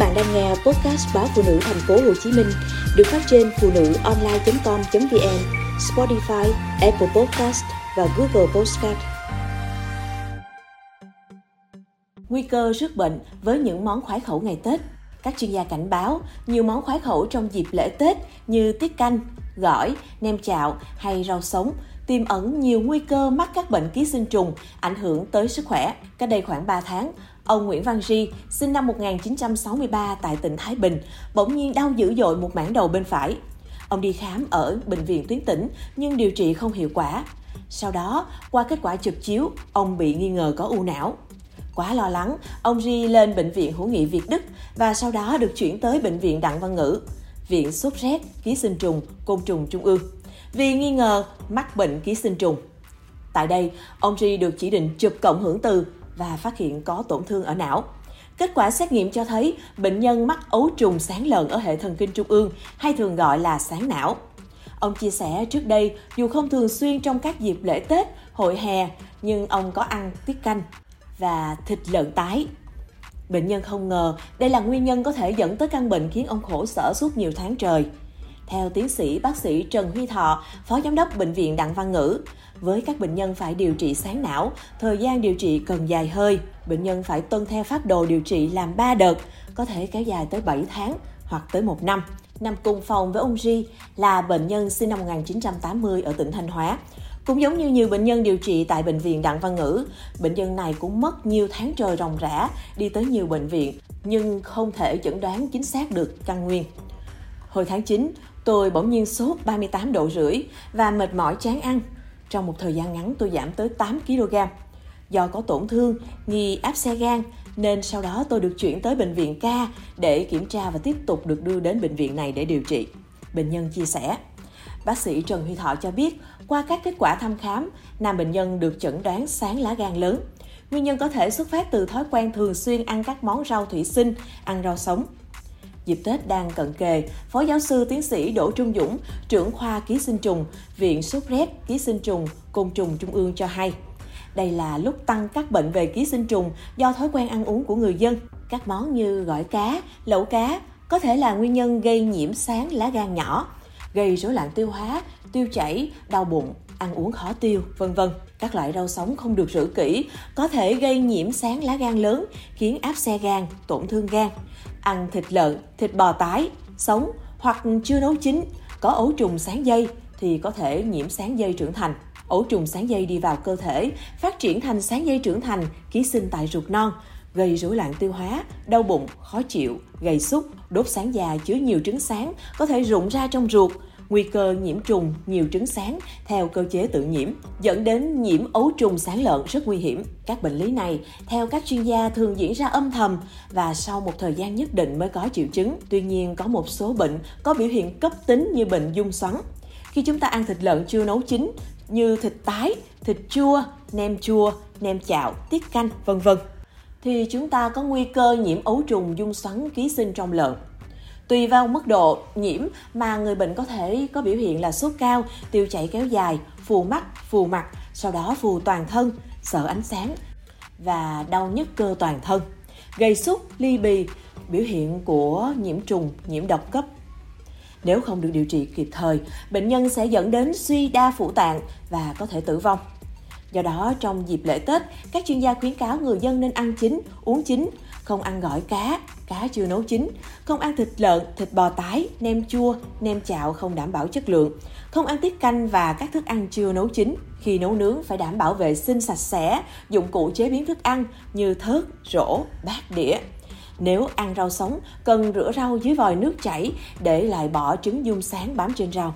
bạn đang nghe podcast báo phụ nữ thành phố Hồ Chí Minh được phát trên phụ nữ online.com.vn, Spotify, Apple Podcast và Google Podcast. Nguy cơ rước bệnh với những món khoái khẩu ngày Tết. Các chuyên gia cảnh báo nhiều món khoái khẩu trong dịp lễ Tết như tiết canh, gỏi, nem chạo hay rau sống tiềm ẩn nhiều nguy cơ mắc các bệnh ký sinh trùng ảnh hưởng tới sức khỏe. Cách đây khoảng 3 tháng, Ông Nguyễn Văn Ri, sinh năm 1963 tại tỉnh Thái Bình, bỗng nhiên đau dữ dội một mảng đầu bên phải. Ông đi khám ở bệnh viện tuyến tỉnh nhưng điều trị không hiệu quả. Sau đó, qua kết quả chụp chiếu, ông bị nghi ngờ có u não. Quá lo lắng, ông Ri lên bệnh viện hữu nghị Việt Đức và sau đó được chuyển tới bệnh viện Đặng Văn Ngữ, viện sốt rét, ký sinh trùng, côn trùng trung ương vì nghi ngờ mắc bệnh ký sinh trùng. Tại đây, ông Ri được chỉ định chụp cộng hưởng từ và phát hiện có tổn thương ở não. Kết quả xét nghiệm cho thấy bệnh nhân mắc ấu trùng sáng lợn ở hệ thần kinh trung ương hay thường gọi là sáng não. Ông chia sẻ trước đây, dù không thường xuyên trong các dịp lễ Tết, hội hè, nhưng ông có ăn tiết canh và thịt lợn tái. Bệnh nhân không ngờ đây là nguyên nhân có thể dẫn tới căn bệnh khiến ông khổ sở suốt nhiều tháng trời. Theo tiến sĩ bác sĩ Trần Huy Thọ, Phó Giám đốc Bệnh viện Đặng Văn Ngữ, với các bệnh nhân phải điều trị sáng não, thời gian điều trị cần dài hơi. Bệnh nhân phải tuân theo phác đồ điều trị làm 3 đợt, có thể kéo dài tới 7 tháng hoặc tới 1 năm. Nằm cùng phòng với ông Ri là bệnh nhân sinh năm 1980 ở tỉnh Thanh Hóa. Cũng giống như nhiều bệnh nhân điều trị tại bệnh viện Đặng Văn Ngữ, bệnh nhân này cũng mất nhiều tháng trời ròng rã, đi tới nhiều bệnh viện, nhưng không thể chẩn đoán chính xác được căn nguyên. Hồi tháng 9, tôi bỗng nhiên sốt 38 độ rưỡi và mệt mỏi chán ăn. Trong một thời gian ngắn tôi giảm tới 8 kg. Do có tổn thương, nghi áp xe gan, nên sau đó tôi được chuyển tới bệnh viện ca để kiểm tra và tiếp tục được đưa đến bệnh viện này để điều trị. Bệnh nhân chia sẻ. Bác sĩ Trần Huy Thọ cho biết, qua các kết quả thăm khám, nam bệnh nhân được chẩn đoán sáng lá gan lớn. Nguyên nhân có thể xuất phát từ thói quen thường xuyên ăn các món rau thủy sinh, ăn rau sống, Dịp Tết đang cận kề, Phó giáo sư tiến sĩ Đỗ Trung Dũng, trưởng khoa ký sinh trùng, Viện sốt rét ký sinh trùng, côn trùng trung ương cho hay. Đây là lúc tăng các bệnh về ký sinh trùng do thói quen ăn uống của người dân. Các món như gỏi cá, lẩu cá có thể là nguyên nhân gây nhiễm sáng lá gan nhỏ, gây rối loạn tiêu hóa, tiêu chảy, đau bụng, ăn uống khó tiêu, vân vân. Các loại rau sống không được rửa kỹ có thể gây nhiễm sáng lá gan lớn, khiến áp xe gan, tổn thương gan. Ăn thịt lợn, thịt bò tái, sống hoặc chưa nấu chín, có ấu trùng sáng dây thì có thể nhiễm sáng dây trưởng thành. Ấu trùng sáng dây đi vào cơ thể, phát triển thành sáng dây trưởng thành, ký sinh tại ruột non, gây rối loạn tiêu hóa, đau bụng, khó chịu, gây sút, đốt sáng già chứa nhiều trứng sáng có thể rụng ra trong ruột, nguy cơ nhiễm trùng nhiều trứng sáng theo cơ chế tự nhiễm, dẫn đến nhiễm ấu trùng sáng lợn rất nguy hiểm. Các bệnh lý này, theo các chuyên gia thường diễn ra âm thầm và sau một thời gian nhất định mới có triệu chứng. Tuy nhiên, có một số bệnh có biểu hiện cấp tính như bệnh dung xoắn. Khi chúng ta ăn thịt lợn chưa nấu chín như thịt tái, thịt chua, nem chua, nem chạo, tiết canh, vân vân thì chúng ta có nguy cơ nhiễm ấu trùng dung xoắn ký sinh trong lợn. Tùy vào mức độ nhiễm mà người bệnh có thể có biểu hiện là sốt cao, tiêu chảy kéo dài, phù mắt, phù mặt, sau đó phù toàn thân, sợ ánh sáng và đau nhức cơ toàn thân, gây sốt ly bì, biểu hiện của nhiễm trùng, nhiễm độc cấp. Nếu không được điều trị kịp thời, bệnh nhân sẽ dẫn đến suy đa phủ tạng và có thể tử vong. Do đó, trong dịp lễ Tết, các chuyên gia khuyến cáo người dân nên ăn chín, uống chín, không ăn gỏi cá, cá chưa nấu chín, không ăn thịt lợn, thịt bò tái, nem chua, nem chạo không đảm bảo chất lượng, không ăn tiết canh và các thức ăn chưa nấu chín. Khi nấu nướng phải đảm bảo vệ sinh sạch sẽ, dụng cụ chế biến thức ăn như thớt, rổ, bát đĩa. Nếu ăn rau sống, cần rửa rau dưới vòi nước chảy để lại bỏ trứng dung sáng bám trên rau.